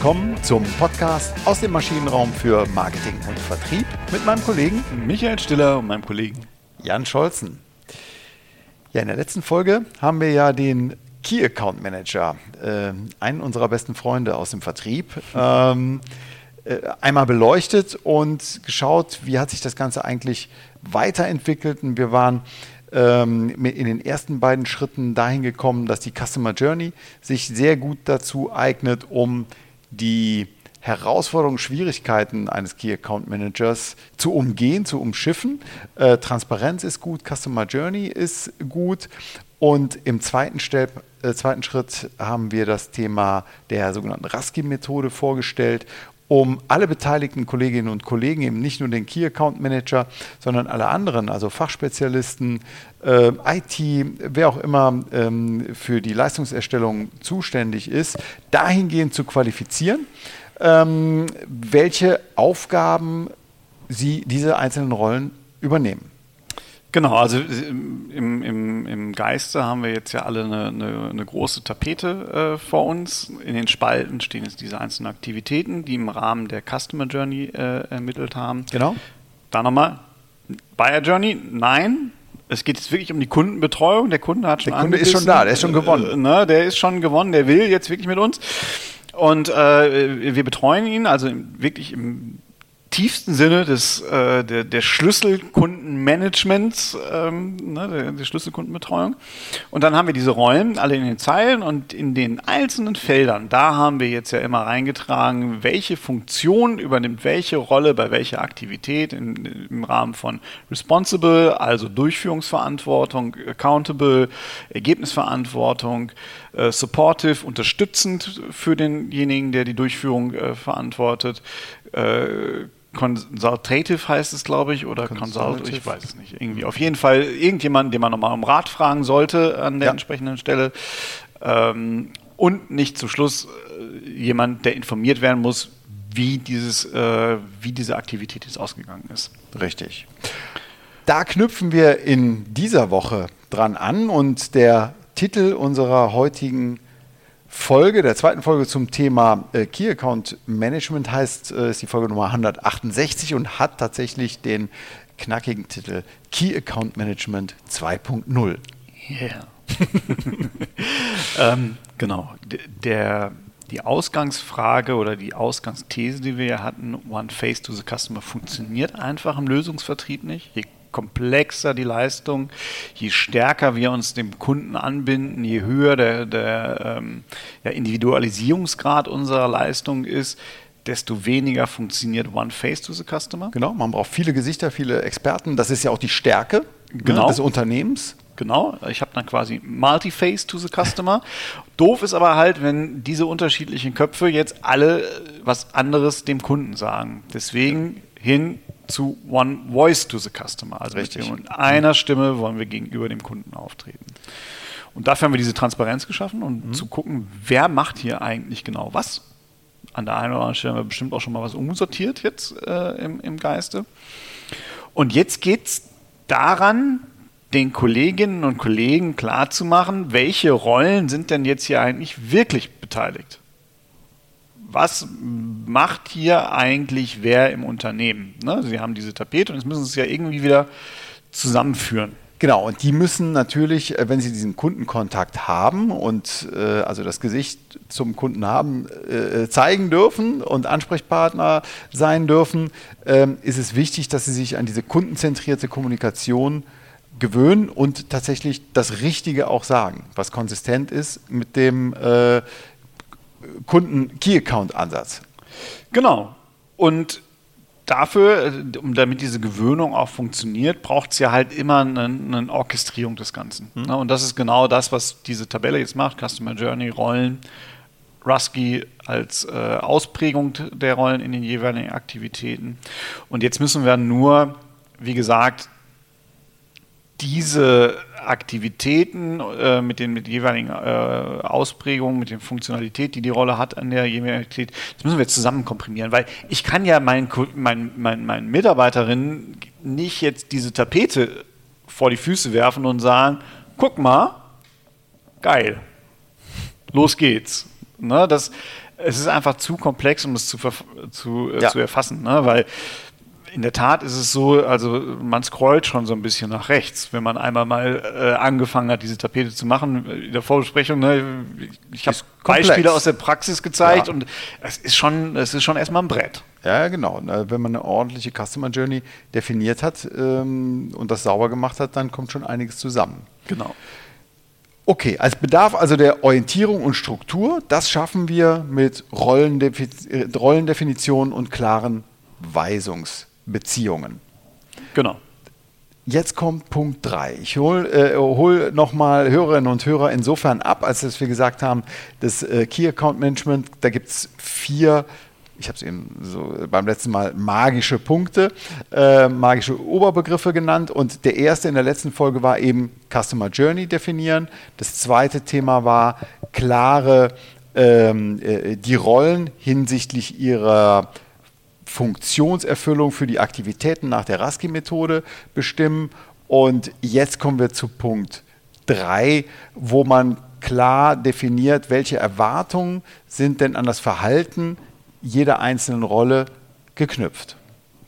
willkommen zum Podcast aus dem Maschinenraum für Marketing und Vertrieb mit meinem Kollegen Michael Stiller und meinem Kollegen Jan Scholzen. Ja, in der letzten Folge haben wir ja den Key Account Manager, äh, einen unserer besten Freunde aus dem Vertrieb, ähm, äh, einmal beleuchtet und geschaut, wie hat sich das Ganze eigentlich weiterentwickelt. Und wir waren ähm, in den ersten beiden Schritten dahin gekommen, dass die Customer Journey sich sehr gut dazu eignet, um die Herausforderungen, Schwierigkeiten eines Key Account Managers zu umgehen, zu umschiffen. Äh, Transparenz ist gut, Customer Journey ist gut. Und im zweiten, Step, äh, zweiten Schritt haben wir das Thema der sogenannten Raskin-Methode vorgestellt um alle beteiligten Kolleginnen und Kollegen, eben nicht nur den Key Account Manager, sondern alle anderen, also Fachspezialisten, äh, IT, wer auch immer ähm, für die Leistungserstellung zuständig ist, dahingehend zu qualifizieren, ähm, welche Aufgaben sie diese einzelnen Rollen übernehmen. Genau, also im, im, im Geiste haben wir jetzt ja alle eine, eine, eine große Tapete äh, vor uns. In den Spalten stehen jetzt diese einzelnen Aktivitäten, die im Rahmen der Customer Journey äh, ermittelt haben. Genau. Da nochmal, Buyer Journey, nein. Es geht jetzt wirklich um die Kundenbetreuung. Der Kunde hat schon Der Kunde ist schon da, der ist schon gewonnen. Äh, ne, der ist schon gewonnen, der will jetzt wirklich mit uns. Und äh, wir betreuen ihn, also wirklich im tiefsten Sinne des, äh, der, der Schlüsselkundenmanagements, ähm, ne, der, der Schlüsselkundenbetreuung. Und dann haben wir diese Rollen alle in den Zeilen und in den einzelnen Feldern, da haben wir jetzt ja immer reingetragen, welche Funktion übernimmt welche Rolle bei welcher Aktivität in, im Rahmen von Responsible, also Durchführungsverantwortung, Accountable, Ergebnisverantwortung, äh, supportive, unterstützend für denjenigen, der die Durchführung äh, verantwortet, äh, Consultative heißt es, glaube ich, oder Consult, ich weiß es nicht. Irgendwie. Auf jeden Fall irgendjemanden, den man nochmal um Rat fragen sollte an der ja. entsprechenden Stelle. Ähm, und nicht zum Schluss äh, jemand, der informiert werden muss, wie, dieses, äh, wie diese Aktivität jetzt ausgegangen ist. Richtig. Da knüpfen wir in dieser Woche dran an und der Titel unserer heutigen Folge, der zweiten Folge zum Thema äh, Key Account Management heißt, äh, ist die Folge Nummer 168 und hat tatsächlich den knackigen Titel Key Account Management 2.0. Yeah. ähm, genau. Der, die Ausgangsfrage oder die Ausgangsthese, die wir ja hatten, One Face to the Customer, funktioniert einfach im Lösungsvertrieb nicht. Je komplexer die Leistung, je stärker wir uns dem Kunden anbinden, je höher der, der ähm, ja, Individualisierungsgrad unserer Leistung ist, desto weniger funktioniert One Face to the Customer. Genau, man braucht viele Gesichter, viele Experten. Das ist ja auch die Stärke ne, genau. ne, des Unternehmens. Genau, ich habe dann quasi Multi-Face to the Customer. Doof ist aber halt, wenn diese unterschiedlichen Köpfe jetzt alle was anderes dem Kunden sagen. Deswegen hin zu One Voice to the Customer. Also Richtig. mit einer Stimme wollen wir gegenüber dem Kunden auftreten. Und dafür haben wir diese Transparenz geschaffen und mhm. zu gucken, wer macht hier eigentlich genau was. An der einen oder anderen Stelle haben wir bestimmt auch schon mal was umsortiert jetzt äh, im, im Geiste. Und jetzt geht es daran, den Kolleginnen und Kollegen klarzumachen, welche Rollen sind denn jetzt hier eigentlich wirklich beteiligt was macht hier eigentlich wer im Unternehmen? Ne? Sie haben diese Tapete und jetzt müssen Sie es ja irgendwie wieder zusammenführen. Genau, und die müssen natürlich, äh, wenn sie diesen Kundenkontakt haben und äh, also das Gesicht zum Kunden haben, äh, zeigen dürfen und Ansprechpartner sein dürfen, äh, ist es wichtig, dass sie sich an diese kundenzentrierte Kommunikation gewöhnen und tatsächlich das Richtige auch sagen, was konsistent ist mit dem äh, Kunden-Key-Account-Ansatz. Genau. Und dafür, äh, um damit diese Gewöhnung auch funktioniert, braucht es ja halt immer eine, eine Orchestrierung des Ganzen. Mhm. Und das ist genau das, was diese Tabelle jetzt macht: Customer Journey, Rollen, Rusky als äh, Ausprägung der Rollen in den jeweiligen Aktivitäten. Und jetzt müssen wir nur, wie gesagt, diese Aktivitäten äh, mit den mit jeweiligen äh, Ausprägungen, mit den Funktionalität, die die Rolle hat an der jeweiligen Aktivität, das müssen wir jetzt zusammen komprimieren, weil ich kann ja meinen mein, mein, mein Mitarbeiterinnen nicht jetzt diese Tapete vor die Füße werfen und sagen, guck mal, geil, los geht's. Ne, das, es ist einfach zu komplex, um es zu, zu, äh, ja. zu erfassen, ne? weil in der Tat ist es so, also man scrollt schon so ein bisschen nach rechts, wenn man einmal mal äh, angefangen hat, diese Tapete zu machen. In der Vorbesprechung, ne, ich habe Beispiele aus der Praxis gezeigt ja. und es ist schon, es ist schon erstmal ein Brett. Ja, genau. Wenn man eine ordentliche Customer Journey definiert hat ähm, und das sauber gemacht hat, dann kommt schon einiges zusammen. Genau. Okay, als Bedarf also der Orientierung und Struktur, das schaffen wir mit Rollendefinitionen und klaren Weisungsbeziehungen. Genau. Jetzt kommt Punkt 3. Ich hole äh, hol nochmal Hörerinnen und Hörer insofern ab, als dass wir gesagt haben, das äh, Key Account Management, da gibt es vier ich habe es eben so beim letzten Mal magische Punkte, äh, magische Oberbegriffe genannt. Und der erste in der letzten Folge war eben Customer Journey definieren. Das zweite Thema war klare ähm, äh, die Rollen hinsichtlich ihrer Funktionserfüllung für die Aktivitäten nach der Rasky-Methode bestimmen. Und jetzt kommen wir zu Punkt 3, wo man klar definiert, welche Erwartungen sind denn an das Verhalten jeder einzelnen Rolle geknüpft.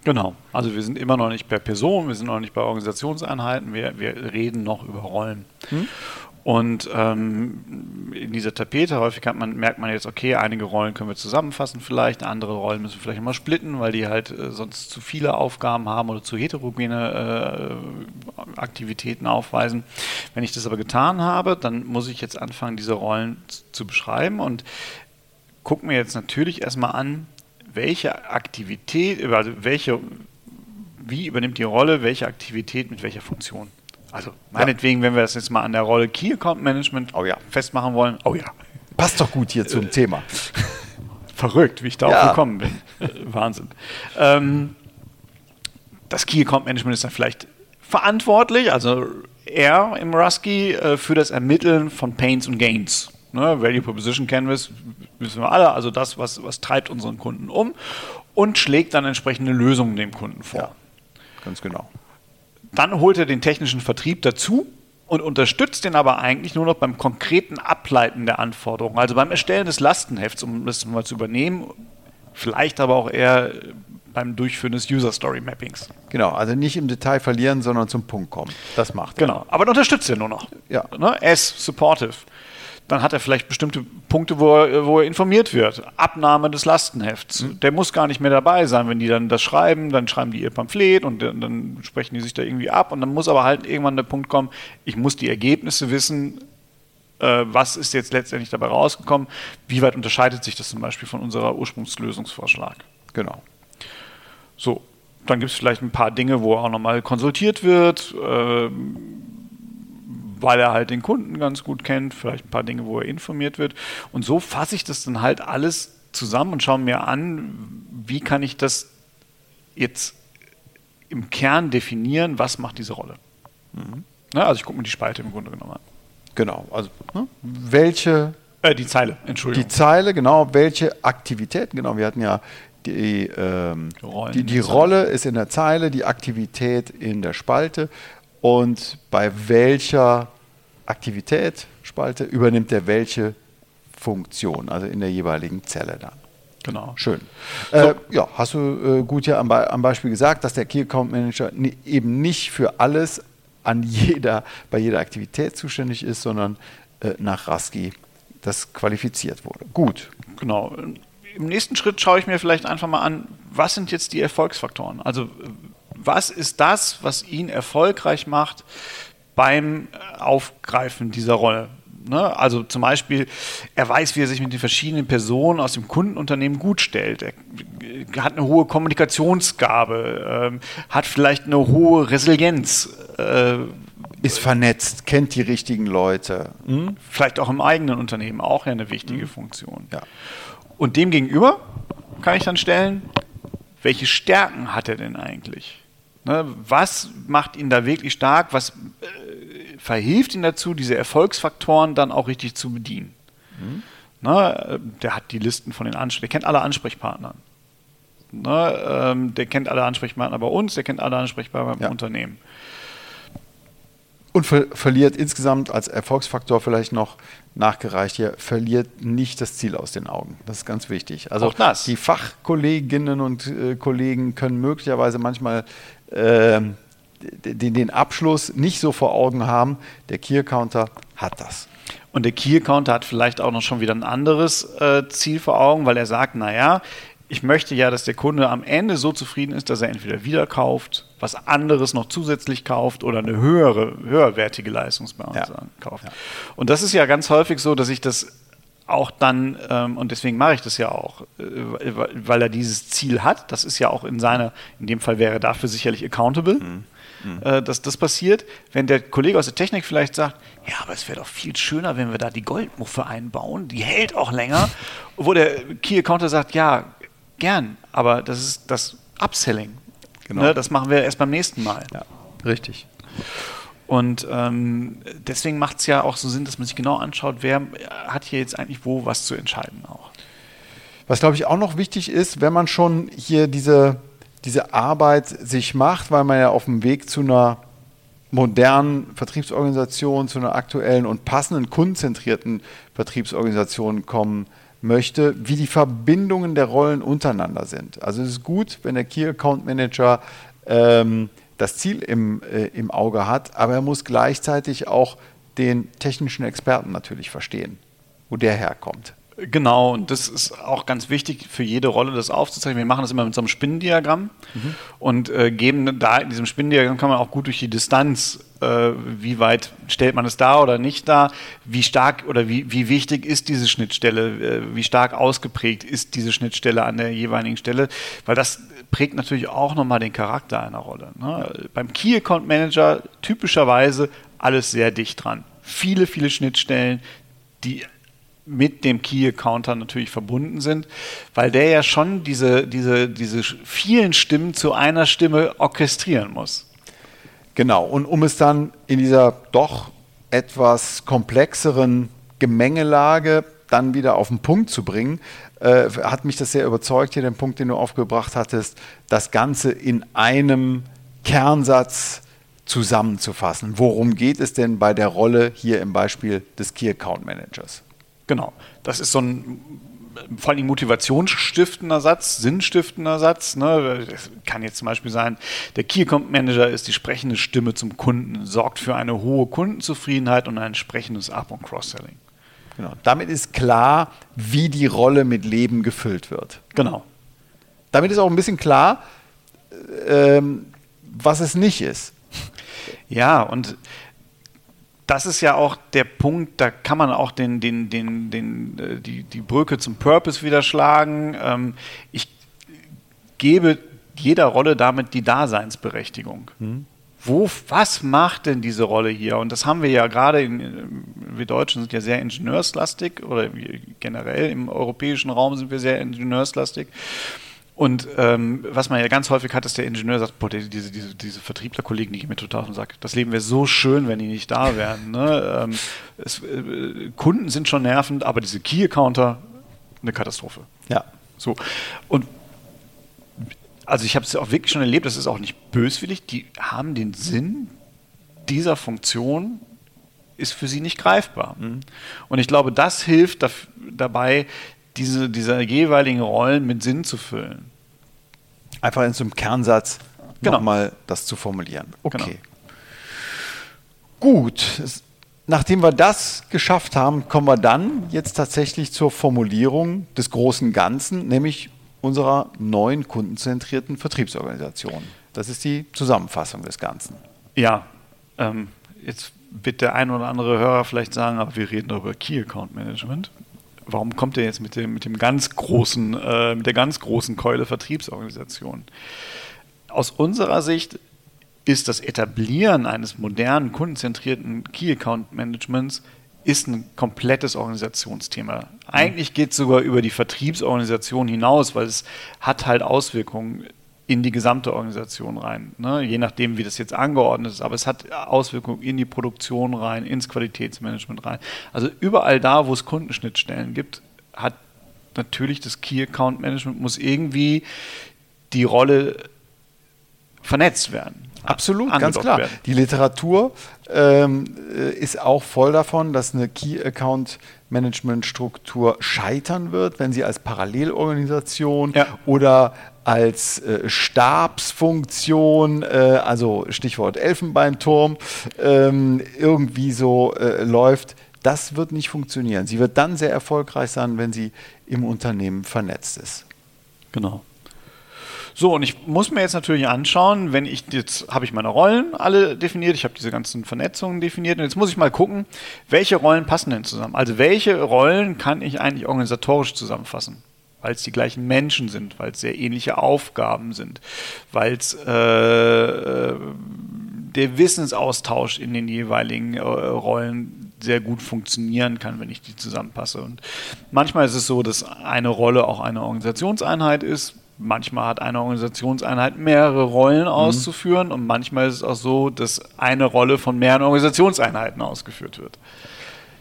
Genau. Also wir sind immer noch nicht per Person, wir sind noch nicht bei Organisationseinheiten, wir, wir reden noch über Rollen. Hm? Und ähm, in dieser Tapete häufig man, merkt man jetzt, okay, einige Rollen können wir zusammenfassen vielleicht, andere Rollen müssen wir vielleicht mal splitten, weil die halt äh, sonst zu viele Aufgaben haben oder zu heterogene äh, Aktivitäten aufweisen. Wenn ich das aber getan habe, dann muss ich jetzt anfangen, diese Rollen zu beschreiben und gucken wir jetzt natürlich erstmal an, welche Aktivität, also welche, wie übernimmt die Rolle, welche Aktivität mit welcher Funktion. Also meinetwegen, ja. wenn wir das jetzt mal an der Rolle Key Account Management oh ja. festmachen wollen, oh ja. Passt doch gut hier zum äh, Thema. Verrückt, wie ich da ja. gekommen bin. Wahnsinn. Ähm, das Key Account Management ist dann vielleicht verantwortlich, also er im Rusky, äh, für das Ermitteln von Pains und Gains. Ne, Value Proposition Canvas wissen wir alle, also das, was, was treibt unseren Kunden um und schlägt dann entsprechende Lösungen dem Kunden vor. Ja, ganz genau. Dann holt er den technischen Vertrieb dazu und unterstützt den aber eigentlich nur noch beim konkreten Ableiten der Anforderungen, also beim Erstellen des Lastenhefts, um das mal zu übernehmen, vielleicht aber auch eher beim Durchführen des User Story Mappings. Genau, also nicht im Detail verlieren, sondern zum Punkt kommen. Das macht er. Genau, aber unterstützt er nur noch. Ja. Ne? S, supportive dann hat er vielleicht bestimmte Punkte, wo er, wo er informiert wird. Abnahme des Lastenhefts. Mhm. Der muss gar nicht mehr dabei sein. Wenn die dann das schreiben, dann schreiben die ihr Pamphlet und dann, dann sprechen die sich da irgendwie ab. Und dann muss aber halt irgendwann der Punkt kommen, ich muss die Ergebnisse wissen, äh, was ist jetzt letztendlich dabei rausgekommen, wie weit unterscheidet sich das zum Beispiel von unserer Ursprungslösungsvorschlag. Genau. So, dann gibt es vielleicht ein paar Dinge, wo auch nochmal konsultiert wird. Äh, weil er halt den Kunden ganz gut kennt, vielleicht ein paar Dinge, wo er informiert wird. Und so fasse ich das dann halt alles zusammen und schaue mir an, wie kann ich das jetzt im Kern definieren, was macht diese Rolle. Mhm. Ja, also ich gucke mir die Spalte im Grunde genommen an. Genau, also ne? welche äh, die Zeile, Entschuldigung. Die Zeile, genau, welche Aktivitäten, genau, wir hatten ja die, ähm, die, die Rolle ist in der Zeile, die Aktivität in der Spalte und bei welcher Aktivität, Spalte, übernimmt er welche Funktion, also in der jeweiligen Zelle dann. Genau. Schön. So. Äh, ja, hast du äh, gut ja am, Be am, Beispiel gesagt, dass der Key Account Manager eben nicht für alles an jeder, bei jeder Aktivität zuständig ist, sondern äh, nach Rasky das qualifiziert wurde. Gut. Genau. Im nächsten Schritt schaue ich mir vielleicht einfach mal an, was sind jetzt die Erfolgsfaktoren? Also was ist das, was ihn erfolgreich macht beim Aufgreifen dieser Rolle? Ne? Also zum Beispiel, er weiß, wie er sich mit den verschiedenen Personen aus dem Kundenunternehmen gut stellt. Er hat eine hohe Kommunikationsgabe, ähm, hat vielleicht eine hohe Resilienz. Äh, ist vernetzt, kennt die richtigen Leute. Hm? Vielleicht auch im eigenen Unternehmen, auch eine wichtige hm. Funktion. Ja. Und demgegenüber kann ich dann stellen, welche Stärken hat er denn eigentlich? Ne, was macht ihn da wirklich stark? Was äh, verhilft ihn dazu, diese Erfolgsfaktoren dann auch richtig zu bedienen? Mhm. Ne, der hat die Listen von den Ansprechpartnern, der kennt alle Ansprechpartner. Ne, ähm, der kennt alle Ansprechpartner bei uns, der kennt alle Ansprechpartner beim ja. Unternehmen. Und ver verliert insgesamt als Erfolgsfaktor vielleicht noch nachgereicht hier, verliert nicht das Ziel aus den Augen. Das ist ganz wichtig. Also die Fachkolleginnen und äh, Kollegen können möglicherweise manchmal äh, den, den Abschluss nicht so vor Augen haben. Der Key Accounter hat das. Und der Key Accounter hat vielleicht auch noch schon wieder ein anderes äh, Ziel vor Augen, weil er sagt, naja, ich möchte ja, dass der Kunde am Ende so zufrieden ist, dass er entweder wieder kauft, was anderes noch zusätzlich kauft oder eine höhere, höherwertige Leistung bei uns ja. kauft. Ja. Und das ist ja ganz häufig so, dass ich das auch dann, ähm, und deswegen mache ich das ja auch, äh, weil er dieses Ziel hat, das ist ja auch in seiner, in dem Fall wäre dafür sicherlich accountable. Mhm mhm. äh, dass das passiert. Wenn der Kollege aus der Technik vielleicht sagt, ja, aber es wäre doch viel schöner, wenn wir da die Goldmuffe einbauen, die hält auch länger. Wo der Key Accounter sagt, ja, gern, aber das ist das Upselling. Genau. Ne, das machen wir erst beim nächsten Mal. Ja, richtig. Und ähm, deswegen macht es ja auch so Sinn, dass man sich genau anschaut, wer hat hier jetzt eigentlich wo was zu entscheiden auch. Was glaube ich auch noch wichtig ist, wenn man schon hier diese diese Arbeit sich macht, weil man ja auf dem Weg zu einer modernen Vertriebsorganisation, zu einer aktuellen und passenden kundenzentrierten Vertriebsorganisation kommen möchte, wie die Verbindungen der Rollen untereinander sind. Also es ist gut, wenn der Key Account Manager ähm, das Ziel im, äh, im Auge hat, aber er muss gleichzeitig auch den technischen Experten natürlich verstehen, wo der herkommt. Genau, und das ist auch ganz wichtig für jede Rolle, das aufzuzeichnen. Wir machen das immer mit so einem Spinnendiagramm mhm. und äh, geben da in diesem Spinnendiagramm kann man auch gut durch die Distanz, äh, wie weit stellt man es da oder nicht da, wie stark oder wie, wie wichtig ist diese Schnittstelle, äh, wie stark ausgeprägt ist diese Schnittstelle an der jeweiligen Stelle, weil das prägt natürlich auch nochmal den Charakter einer Rolle. Ne? Beim Key Account Manager typischerweise alles sehr dicht dran. Viele, viele Schnittstellen, die mit dem Key-Accounter natürlich verbunden sind, weil der ja schon diese, diese, diese vielen Stimmen zu einer Stimme orchestrieren muss. Genau, und um es dann in dieser doch etwas komplexeren Gemengelage dann wieder auf den Punkt zu bringen, äh, hat mich das sehr überzeugt, hier den Punkt, den du aufgebracht hattest, das Ganze in einem Kernsatz zusammenzufassen. Worum geht es denn bei der Rolle hier im Beispiel des Key Account Managers? Genau. Das ist so ein vor allem motivationsstiftender Satz, sinnstiftender Satz. Ne? Das kann jetzt zum Beispiel sein, der Key Account Manager ist die sprechende Stimme zum Kunden, sorgt für eine hohe Kundenzufriedenheit und ein entsprechendes Up- und Cross-Selling. Genau. Damit ist klar, wie die Rolle mit Leben gefüllt wird. Genau. Damit ist auch ein bisschen klar, ähm, was es nicht ist. Ja, und das ist ja auch der Punkt, da kann man auch den, den, den, den, äh, die, die Brücke zum Purpose wieder schlagen. Ähm, ich gebe jeder Rolle damit die Daseinsberechtigung. Mhm. Wo, was macht denn diese Rolle hier? Und das haben wir ja gerade, in, wir Deutschen sind ja sehr ingenieurslastig oder generell im europäischen Raum sind wir sehr ingenieurslastig. Und ähm, was man ja ganz häufig hat, ist der Ingenieur sagt, boah, diese, diese, diese Vertrieblerkollegen, die gehen mir total auf den Sack. Das Leben wäre so schön, wenn die nicht da wären. Ne? Ähm, es, äh, Kunden sind schon nervend, aber diese Key-Accounter, eine Katastrophe. Ja. So. Und also ich habe es auch wirklich schon erlebt, das ist auch nicht böswillig, die haben den Sinn dieser Funktion ist für sie nicht greifbar. Mhm. Und ich glaube, das hilft dabei, diese, diese jeweiligen Rollen mit Sinn zu füllen. Einfach in so einem Kernsatz genau. nochmal das zu formulieren. Okay. Genau. Gut. Nachdem wir das geschafft haben, kommen wir dann jetzt tatsächlich zur Formulierung des großen Ganzen, nämlich unserer neuen kundenzentrierten Vertriebsorganisation. Das ist die Zusammenfassung des Ganzen. Ja, ähm, jetzt wird der ein oder andere Hörer vielleicht sagen, aber wir reden doch über Key Account Management warum kommt er jetzt mit dem, mit dem ganz großen, äh, mit der ganz großen Keule Vertriebsorganisation? Aus unserer Sicht ist das Etablieren eines modernen, kundenzentrierten Key Account Managements ist ein komplettes Organisationsthema. Eigentlich geht es sogar über die Vertriebsorganisation hinaus, weil es hat halt Auswirkungen in die gesamte Organisation rein. Ne? Je nachdem, wie das jetzt angeordnet ist. Aber es hat Auswirkungen in die Produktion rein, ins Qualitätsmanagement rein. Also überall da, wo es Kundenschnittstellen gibt, hat natürlich das Key Account Management muss irgendwie die Rolle vernetzt werden. Absolut, ganz klar. Werden. Die Literatur ähm, äh, ist auch voll davon, dass eine Key Account Management Struktur scheitern wird, wenn sie als Parallelorganisation ja. oder als äh, Stabsfunktion, äh, also Stichwort Elfenbeinturm, ähm, irgendwie so äh, läuft. Das wird nicht funktionieren. Sie wird dann sehr erfolgreich sein, wenn sie im Unternehmen vernetzt ist. Genau. So, und ich muss mir jetzt natürlich anschauen, wenn ich jetzt habe ich meine Rollen alle definiert, ich habe diese ganzen Vernetzungen definiert und jetzt muss ich mal gucken, welche Rollen passen denn zusammen? Also welche Rollen kann ich eigentlich organisatorisch zusammenfassen? Weil es die gleichen Menschen sind, weil es sehr ähnliche Aufgaben sind, weil es äh, der Wissensaustausch in den jeweiligen äh, Rollen sehr gut funktionieren kann, wenn ich die zusammenpasse. Und manchmal ist es so, dass eine Rolle auch eine Organisationseinheit ist manchmal hat eine Organisationseinheit mehrere Rollen mhm. auszuführen mhm. und manchmal ist es auch so, dass eine Rolle von mehreren Organisationseinheiten ausgeführt wird.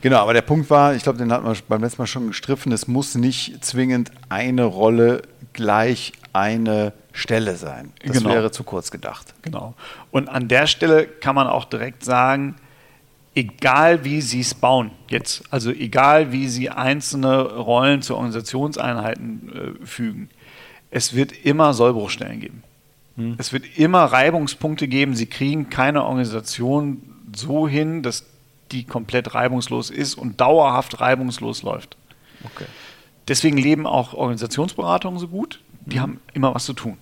Genau, aber der Punkt war, ich glaube, den hatten wir beim letzten Mal schon gestriffen, es muss nicht zwingend eine Rolle gleich eine Stelle sein. Das genau. wäre zu kurz gedacht. Genau. Und an der Stelle kann man auch direkt sagen, egal wie Sie es bauen jetzt, also egal wie Sie einzelne Rollen zu Organisationseinheiten äh, fügen, es wird immer Sollbruchstellen geben. Hm. Es wird immer Reibungspunkte geben. Sie kriegen keine Organisation so hin, dass die komplett reibungslos ist und dauerhaft reibungslos läuft. Okay. Deswegen leben auch Organisationsberatungen so gut. Die mhm. haben immer was zu tun.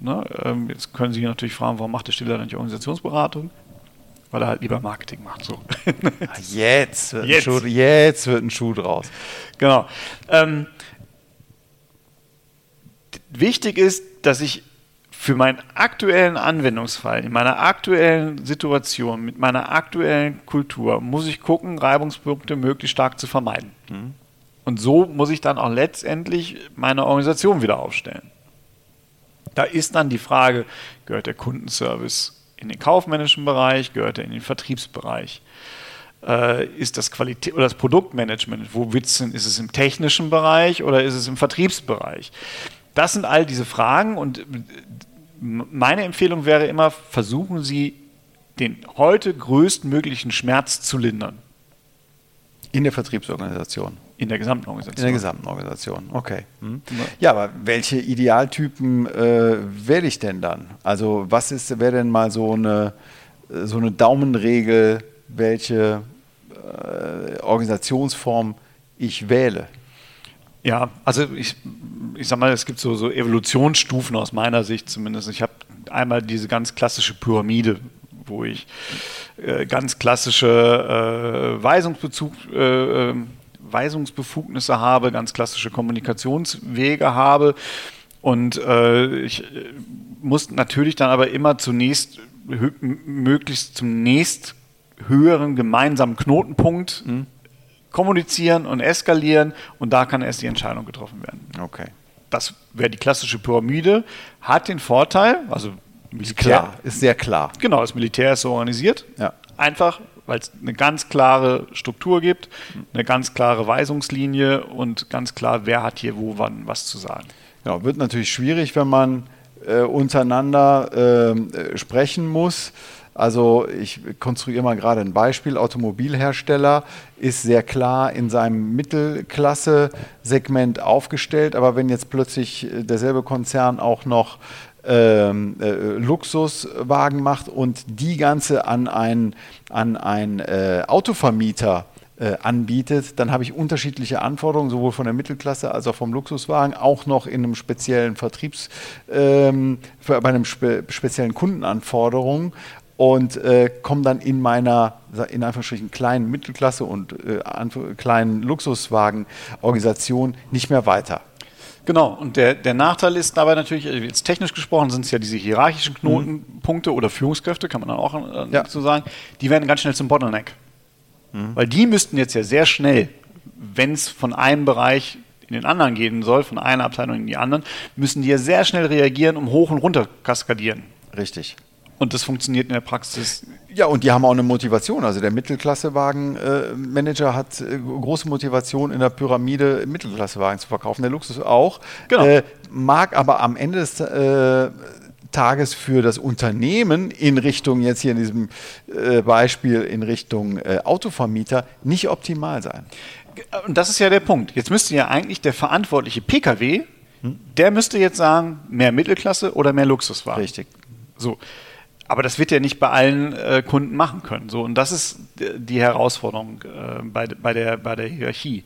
Ne? Ähm, jetzt können Sie natürlich fragen, warum macht der Stiller nicht Organisationsberatung? Weil er halt lieber Marketing macht. So. Ah, jetzt, wird jetzt. Schuh, jetzt wird ein Schuh draus. Genau. Ähm, wichtig ist, dass ich für meinen aktuellen Anwendungsfall, in meiner aktuellen Situation, mit meiner aktuellen Kultur, muss ich gucken, Reibungspunkte möglichst stark zu vermeiden. Mhm. Und so muss ich dann auch letztendlich meine Organisation wieder aufstellen. Da ist dann die Frage, gehört der Kundenservice in den kaufmännischen Bereich, gehört er in den Vertriebsbereich? Äh, ist das Qualität oder das Produktmanagement, wo witzen, ist es im technischen Bereich oder ist es im Vertriebsbereich? Das sind all diese Fragen und meine Empfehlung wäre immer, versuchen Sie den heute größtmöglichen Schmerz zu lindern. In der Vertriebsorganisation. In der gesamten Organisation. In der gesamten Organisation, okay. Hm. Ja, aber welche Idealtypen äh, wähle ich denn dann? Also was ist, wäre denn mal so eine, so eine Daumenregel, welche äh, Organisationsform ich wähle? Ja, also ich, ich sag mal, es gibt so, so Evolutionsstufen aus meiner Sicht zumindest. Ich habe einmal diese ganz klassische Pyramide, wo ich äh, ganz klassische äh, Weisungsbezug, äh, ähm, Weisungsbefugnisse habe, ganz klassische Kommunikationswege habe. Und äh, ich äh, muss natürlich dann aber immer zunächst möglichst zum nächst höheren gemeinsamen Knotenpunkt mhm kommunizieren und eskalieren und da kann erst die Entscheidung getroffen werden. Okay. Das wäre die klassische Pyramide, hat den Vorteil, also Militär. Ist klar, ist sehr klar. Genau, das Militär ist so organisiert. Ja. Einfach, weil es eine ganz klare Struktur gibt, eine ganz klare Weisungslinie und ganz klar, wer hat hier wo wann was zu sagen. Genau, wird natürlich schwierig, wenn man äh, untereinander ähm, äh, sprechen muss. Also ich konstruiere mal gerade ein Beispiel. Automobilhersteller ist sehr klar in seinem Mittelklasse-Segment aufgestellt, aber wenn jetzt plötzlich äh, derselbe Konzern auch noch ähm, äh, Luxuswagen macht und die ganze an einen an ein, äh, Autovermieter äh, anbietet, dann habe ich unterschiedliche Anforderungen, sowohl von der Mittelklasse als auch vom Luxuswagen, auch noch in einem speziellen Vertriebs, ähm, bei einem spe speziellen Kundenanforderungen und äh, komme dann in meiner, in Anführungsstrichen, kleinen Mittelklasse und äh, kleinen Luxuswagenorganisation nicht mehr weiter. Genau, und der, der Nachteil ist dabei natürlich, äh, jetzt technisch gesprochen sind es ja diese hierarchischen Knotenpunkte mhm. oder Führungskräfte, kann man dann auch äh, ja. so sagen, die werden ganz schnell zum Bottleneck. Mhm. Weil die müssten jetzt ja sehr schnell, wenn es von einem Bereich in den anderen gehen soll, von einer Abteilung in die anderen, müssen die ja sehr schnell reagieren, um hoch und runter kaskadieren. Richtig. Und das funktioniert in der Praxis. Ja, und die haben auch eine Motivation. Also der Mittelklassewagenmanager äh, hat äh, große Motivation in der Pyramide Mittelklassewagen zu verkaufen, der Luxus auch. Genau. Äh, mag aber am Ende des äh, Tages für das Unternehmen in Richtung, jetzt hier in diesem äh, Beispiel, in Richtung äh, Autovermieter nicht optimal sein. Und das ist ja der Punkt. Jetzt müsste ja eigentlich der verantwortliche Pkw, hm? der müsste jetzt sagen, mehr Mittelklasse oder mehr Luxuswagen. Richtig. So. Aber das wird ja nicht bei allen äh, Kunden machen können. So, und das ist die Herausforderung äh, bei, bei, der, bei der Hierarchie.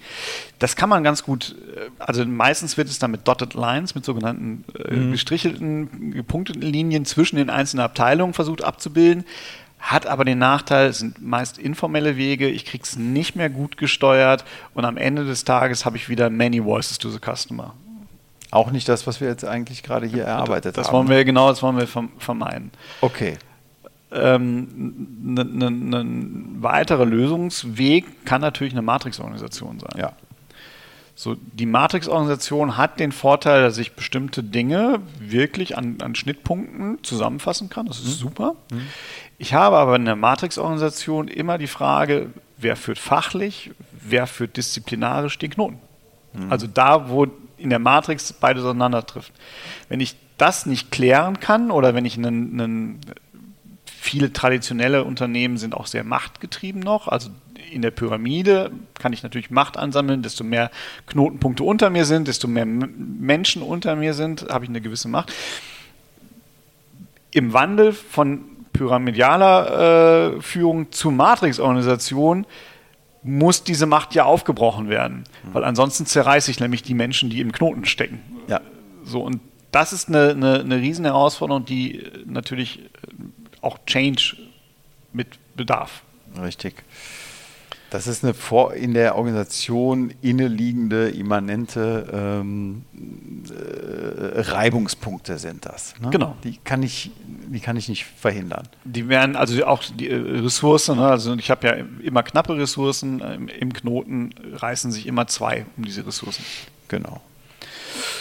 Das kann man ganz gut, äh, also meistens wird es dann mit Dotted Lines, mit sogenannten äh, mhm. gestrichelten, gepunkteten Linien zwischen den einzelnen Abteilungen versucht abzubilden. Hat aber den Nachteil, es sind meist informelle Wege, ich kriege es nicht mehr gut gesteuert und am Ende des Tages habe ich wieder many voices to the customer. Auch nicht das, was wir jetzt eigentlich gerade hier erarbeitet das haben. Das wollen wir, genau, das wollen wir vermeiden. Okay. Ähm, ein ne, ne, weiterer Lösungsweg kann natürlich eine Matrix-Organisation sein. Ja. So, die Matrix-Organisation hat den Vorteil, dass ich bestimmte Dinge wirklich an, an Schnittpunkten zusammenfassen kann. Das ist mhm. super. Mhm. Ich habe aber in der Matrix-Organisation immer die Frage, wer führt fachlich, wer führt disziplinarisch den Knoten. Mhm. Also da, wo in der Matrix beides auseinander trifft. Wenn ich das nicht klären kann oder wenn ich einen, einen viele traditionelle Unternehmen sind auch sehr machtgetrieben noch. Also in der Pyramide kann ich natürlich Macht ansammeln. Desto mehr Knotenpunkte unter mir sind, desto mehr Menschen unter mir sind, habe ich eine gewisse Macht. Im Wandel von pyramidaler äh, Führung zu Matrix-Organisation muss diese Macht ja aufgebrochen werden, weil ansonsten zerreiße ich nämlich die Menschen, die im Knoten stecken. Ja. So und das ist eine, eine, eine riesen Herausforderung, die natürlich auch Change mit bedarf. Richtig. Das ist eine vor, in der Organisation inneliegende, immanente ähm, äh, Reibungspunkte sind das. Ne? Genau. Die kann, ich, die kann ich nicht verhindern. Die werden, also auch die äh, Ressourcen, ne? also ich habe ja immer knappe Ressourcen, im, im Knoten reißen sich immer zwei um diese Ressourcen. Genau.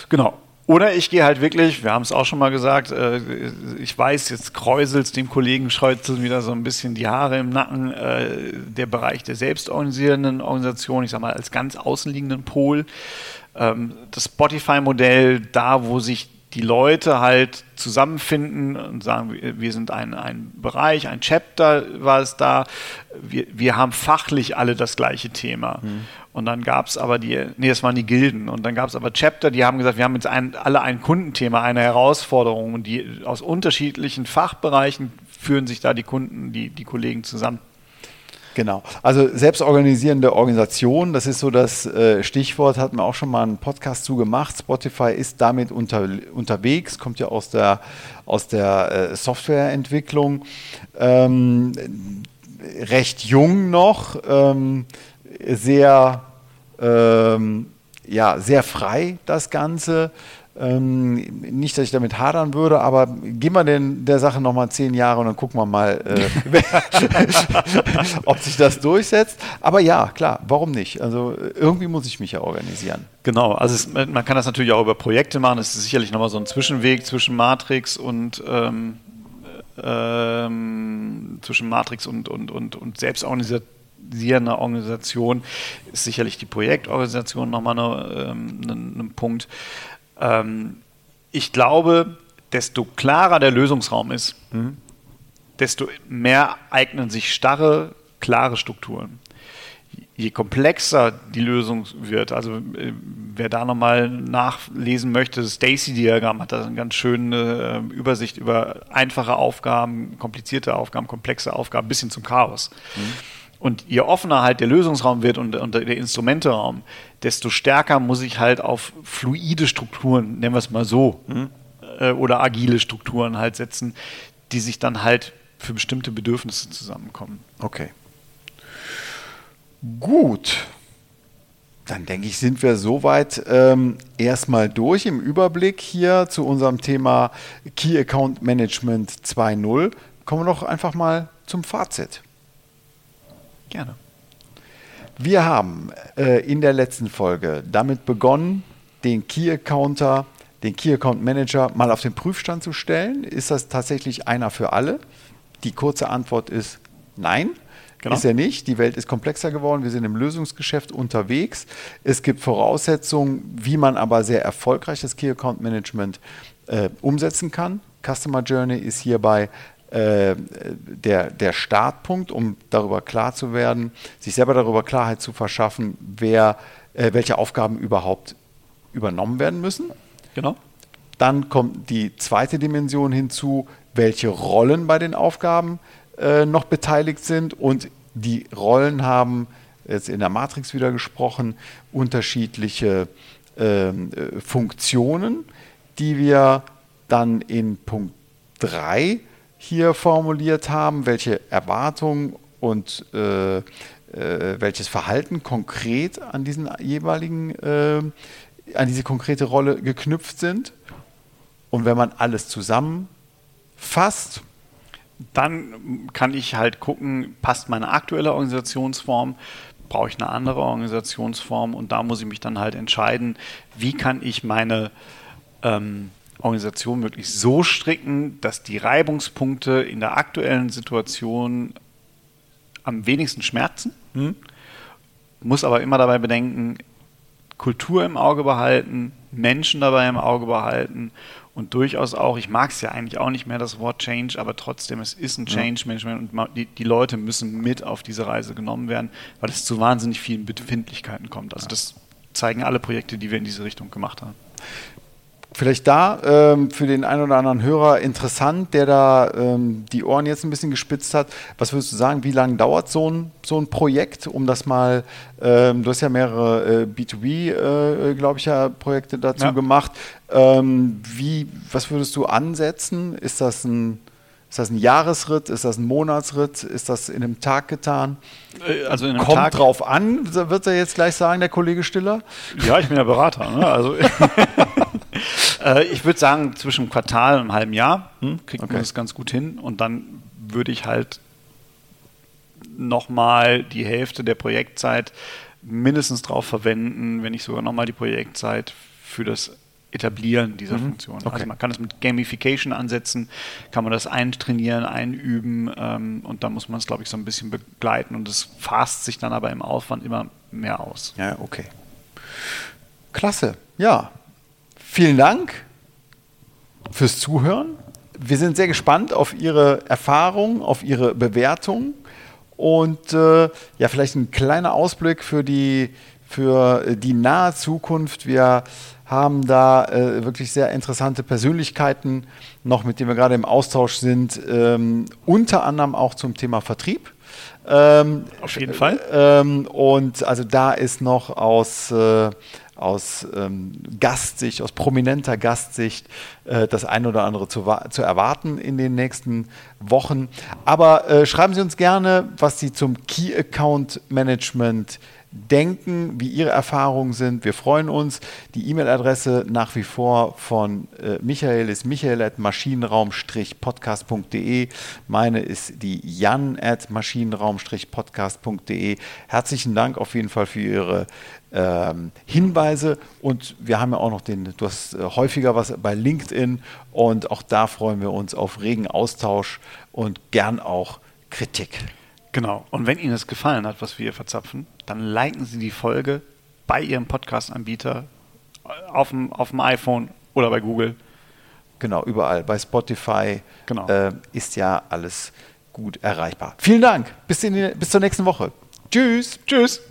Genau. Oder ich gehe halt wirklich, wir haben es auch schon mal gesagt, äh, ich weiß, jetzt kräuselt dem Kollegen Schreuzel wieder so ein bisschen die Haare im Nacken, äh, der Bereich der selbstorganisierenden Organisation, ich sag mal als ganz außenliegenden Pol. Ähm, das Spotify-Modell, da wo sich die Leute halt zusammenfinden und sagen, wir sind ein, ein Bereich, ein Chapter war es da, wir, wir haben fachlich alle das gleiche Thema. Mhm. Und dann gab es aber die, nee, das waren die Gilden. Und dann gab es aber Chapter, die haben gesagt, wir haben jetzt ein, alle ein Kundenthema, eine Herausforderung. Und die aus unterschiedlichen Fachbereichen führen sich da die Kunden, die, die Kollegen zusammen. Genau. Also selbstorganisierende Organisation, das ist so das äh, Stichwort, hatten wir auch schon mal einen Podcast zu gemacht. Spotify ist damit unter, unterwegs, kommt ja aus der, aus der äh, Softwareentwicklung. Ähm, recht jung noch, ähm, sehr, ähm, ja, sehr frei das Ganze. Ähm, nicht, dass ich damit hadern würde, aber geben wir den, der Sache nochmal zehn Jahre und dann gucken wir mal, äh, ob sich das durchsetzt. Aber ja, klar, warum nicht? Also irgendwie muss ich mich ja organisieren. Genau, also es, man kann das natürlich auch über Projekte machen. Es ist sicherlich nochmal so ein Zwischenweg zwischen Matrix und ähm, ähm, zwischen Matrix und, und, und, und selbstorganisierender Organisation ist sicherlich die Projektorganisation nochmal ähm, ein, ein Punkt. Ähm, ich glaube, desto klarer der Lösungsraum ist, mhm. desto mehr eignen sich starre, klare Strukturen. Je komplexer die Lösung wird, also äh, wer da nochmal nachlesen möchte, das Stacy-Diagramm hat da eine ganz schöne äh, Übersicht über einfache Aufgaben, komplizierte Aufgaben, komplexe Aufgaben bis hin zum Chaos. Mhm. Und je offener halt der Lösungsraum wird und, und der Instrumenteraum, desto stärker muss ich halt auf fluide Strukturen, nennen wir es mal so, mhm. äh, oder agile Strukturen halt setzen, die sich dann halt für bestimmte Bedürfnisse zusammenkommen. Okay. Gut. Dann denke ich, sind wir soweit ähm, erstmal durch im Überblick hier zu unserem Thema Key Account Management 2.0. Kommen wir doch einfach mal zum Fazit. Gerne. Wir haben äh, in der letzten Folge damit begonnen, den Key Accounter, den Key Account Manager mal auf den Prüfstand zu stellen. Ist das tatsächlich einer für alle? Die kurze Antwort ist nein. Genau. Ist er nicht. Die Welt ist komplexer geworden. Wir sind im Lösungsgeschäft unterwegs. Es gibt Voraussetzungen, wie man aber sehr erfolgreich das Key Account Management äh, umsetzen kann Customer Journey ist hierbei äh, der, der Startpunkt, um darüber klar zu werden, sich selber darüber Klarheit zu verschaffen, wer, äh, welche Aufgaben überhaupt übernommen werden müssen. Genau. Dann kommt die zweite Dimension hinzu, welche Rollen bei den Aufgaben äh, noch beteiligt sind. Und die Rollen haben, jetzt in der Matrix wieder gesprochen, unterschiedliche ähm, äh, Funktionen, die wir dann in Punkt 3 hier formuliert haben, welche Erwartungen und äh, äh, welches Verhalten konkret an diesen jeweiligen, äh, an diese konkrete Rolle geknüpft sind. Und wenn man alles zusammenfasst, dann kann ich halt gucken, passt meine aktuelle Organisationsform, brauche ich eine andere Organisationsform und da muss ich mich dann halt entscheiden, wie kann ich meine ähm, Organisation wirklich so stricken, dass die Reibungspunkte in der aktuellen Situation am wenigsten schmerzen. Hm? Muss aber immer dabei bedenken, Kultur im Auge behalten, Menschen dabei im Auge behalten und durchaus auch, ich mag es ja eigentlich auch nicht mehr das Wort Change, aber trotzdem, es ist ein Change Management und die, die Leute müssen mit auf diese Reise genommen werden, weil es zu wahnsinnig vielen Befindlichkeiten kommt. Also das zeigen alle Projekte, die wir in diese Richtung gemacht haben. Vielleicht da ähm, für den einen oder anderen Hörer interessant, der da ähm, die Ohren jetzt ein bisschen gespitzt hat. Was würdest du sagen, wie lange dauert so ein, so ein Projekt, um das mal, ähm, du hast ja mehrere äh, B2B, äh, glaube ich, ja, Projekte dazu ja. gemacht. Ähm, wie, was würdest du ansetzen? Ist das ein ist das ein Jahresritt? Ist das ein Monatsritt? Ist das in einem Tag getan? Äh, also in einem Kommt Tag drauf an, wird er jetzt gleich sagen, der Kollege Stiller? Ja, ich bin ja Berater. Ne? Also äh, ich würde sagen, zwischen einem Quartal und einem halben Jahr hm, kriegt okay. man das ganz gut hin. Und dann würde ich halt nochmal die Hälfte der Projektzeit mindestens drauf verwenden, wenn nicht sogar nochmal die Projektzeit für das Etablieren dieser mhm. Funktion. Okay. Also man kann es mit Gamification ansetzen, kann man das eintrainieren, einüben ähm, und da muss man es, glaube ich, so ein bisschen begleiten und es fasst sich dann aber im Aufwand immer mehr aus. Ja, okay. Klasse. Ja. Vielen Dank fürs Zuhören. Wir sind sehr gespannt auf Ihre Erfahrungen, auf Ihre Bewertungen und äh, ja, vielleicht ein kleiner Ausblick für die, für die nahe Zukunft. Wir haben da äh, wirklich sehr interessante Persönlichkeiten noch, mit denen wir gerade im Austausch sind, ähm, unter anderem auch zum Thema Vertrieb. Ähm, Auf jeden Fall. Ähm, und also da ist noch aus, äh, aus ähm, Gastsicht, aus prominenter Gastsicht äh, das ein oder andere zu, zu, erwarten in den nächsten Wochen. Aber äh, schreiben Sie uns gerne, was Sie zum Key Account Management denken, wie Ihre Erfahrungen sind. Wir freuen uns. Die E-Mail-Adresse nach wie vor von äh, Michael ist michael.maschinenraum-podcast.de. Meine ist die jan at maschinenraum-podcast.de. Herzlichen Dank auf jeden Fall für Ihre ähm, Hinweise und wir haben ja auch noch den, du hast äh, häufiger was bei LinkedIn und auch da freuen wir uns auf regen Austausch und gern auch Kritik. Genau. Und wenn Ihnen es gefallen hat, was wir hier verzapfen, dann liken Sie die Folge bei Ihrem Podcast-Anbieter auf dem, auf dem iPhone oder bei Google. Genau, überall. Bei Spotify genau. äh, ist ja alles gut erreichbar. Vielen Dank. Bis, in bis zur nächsten Woche. Tschüss. Tschüss.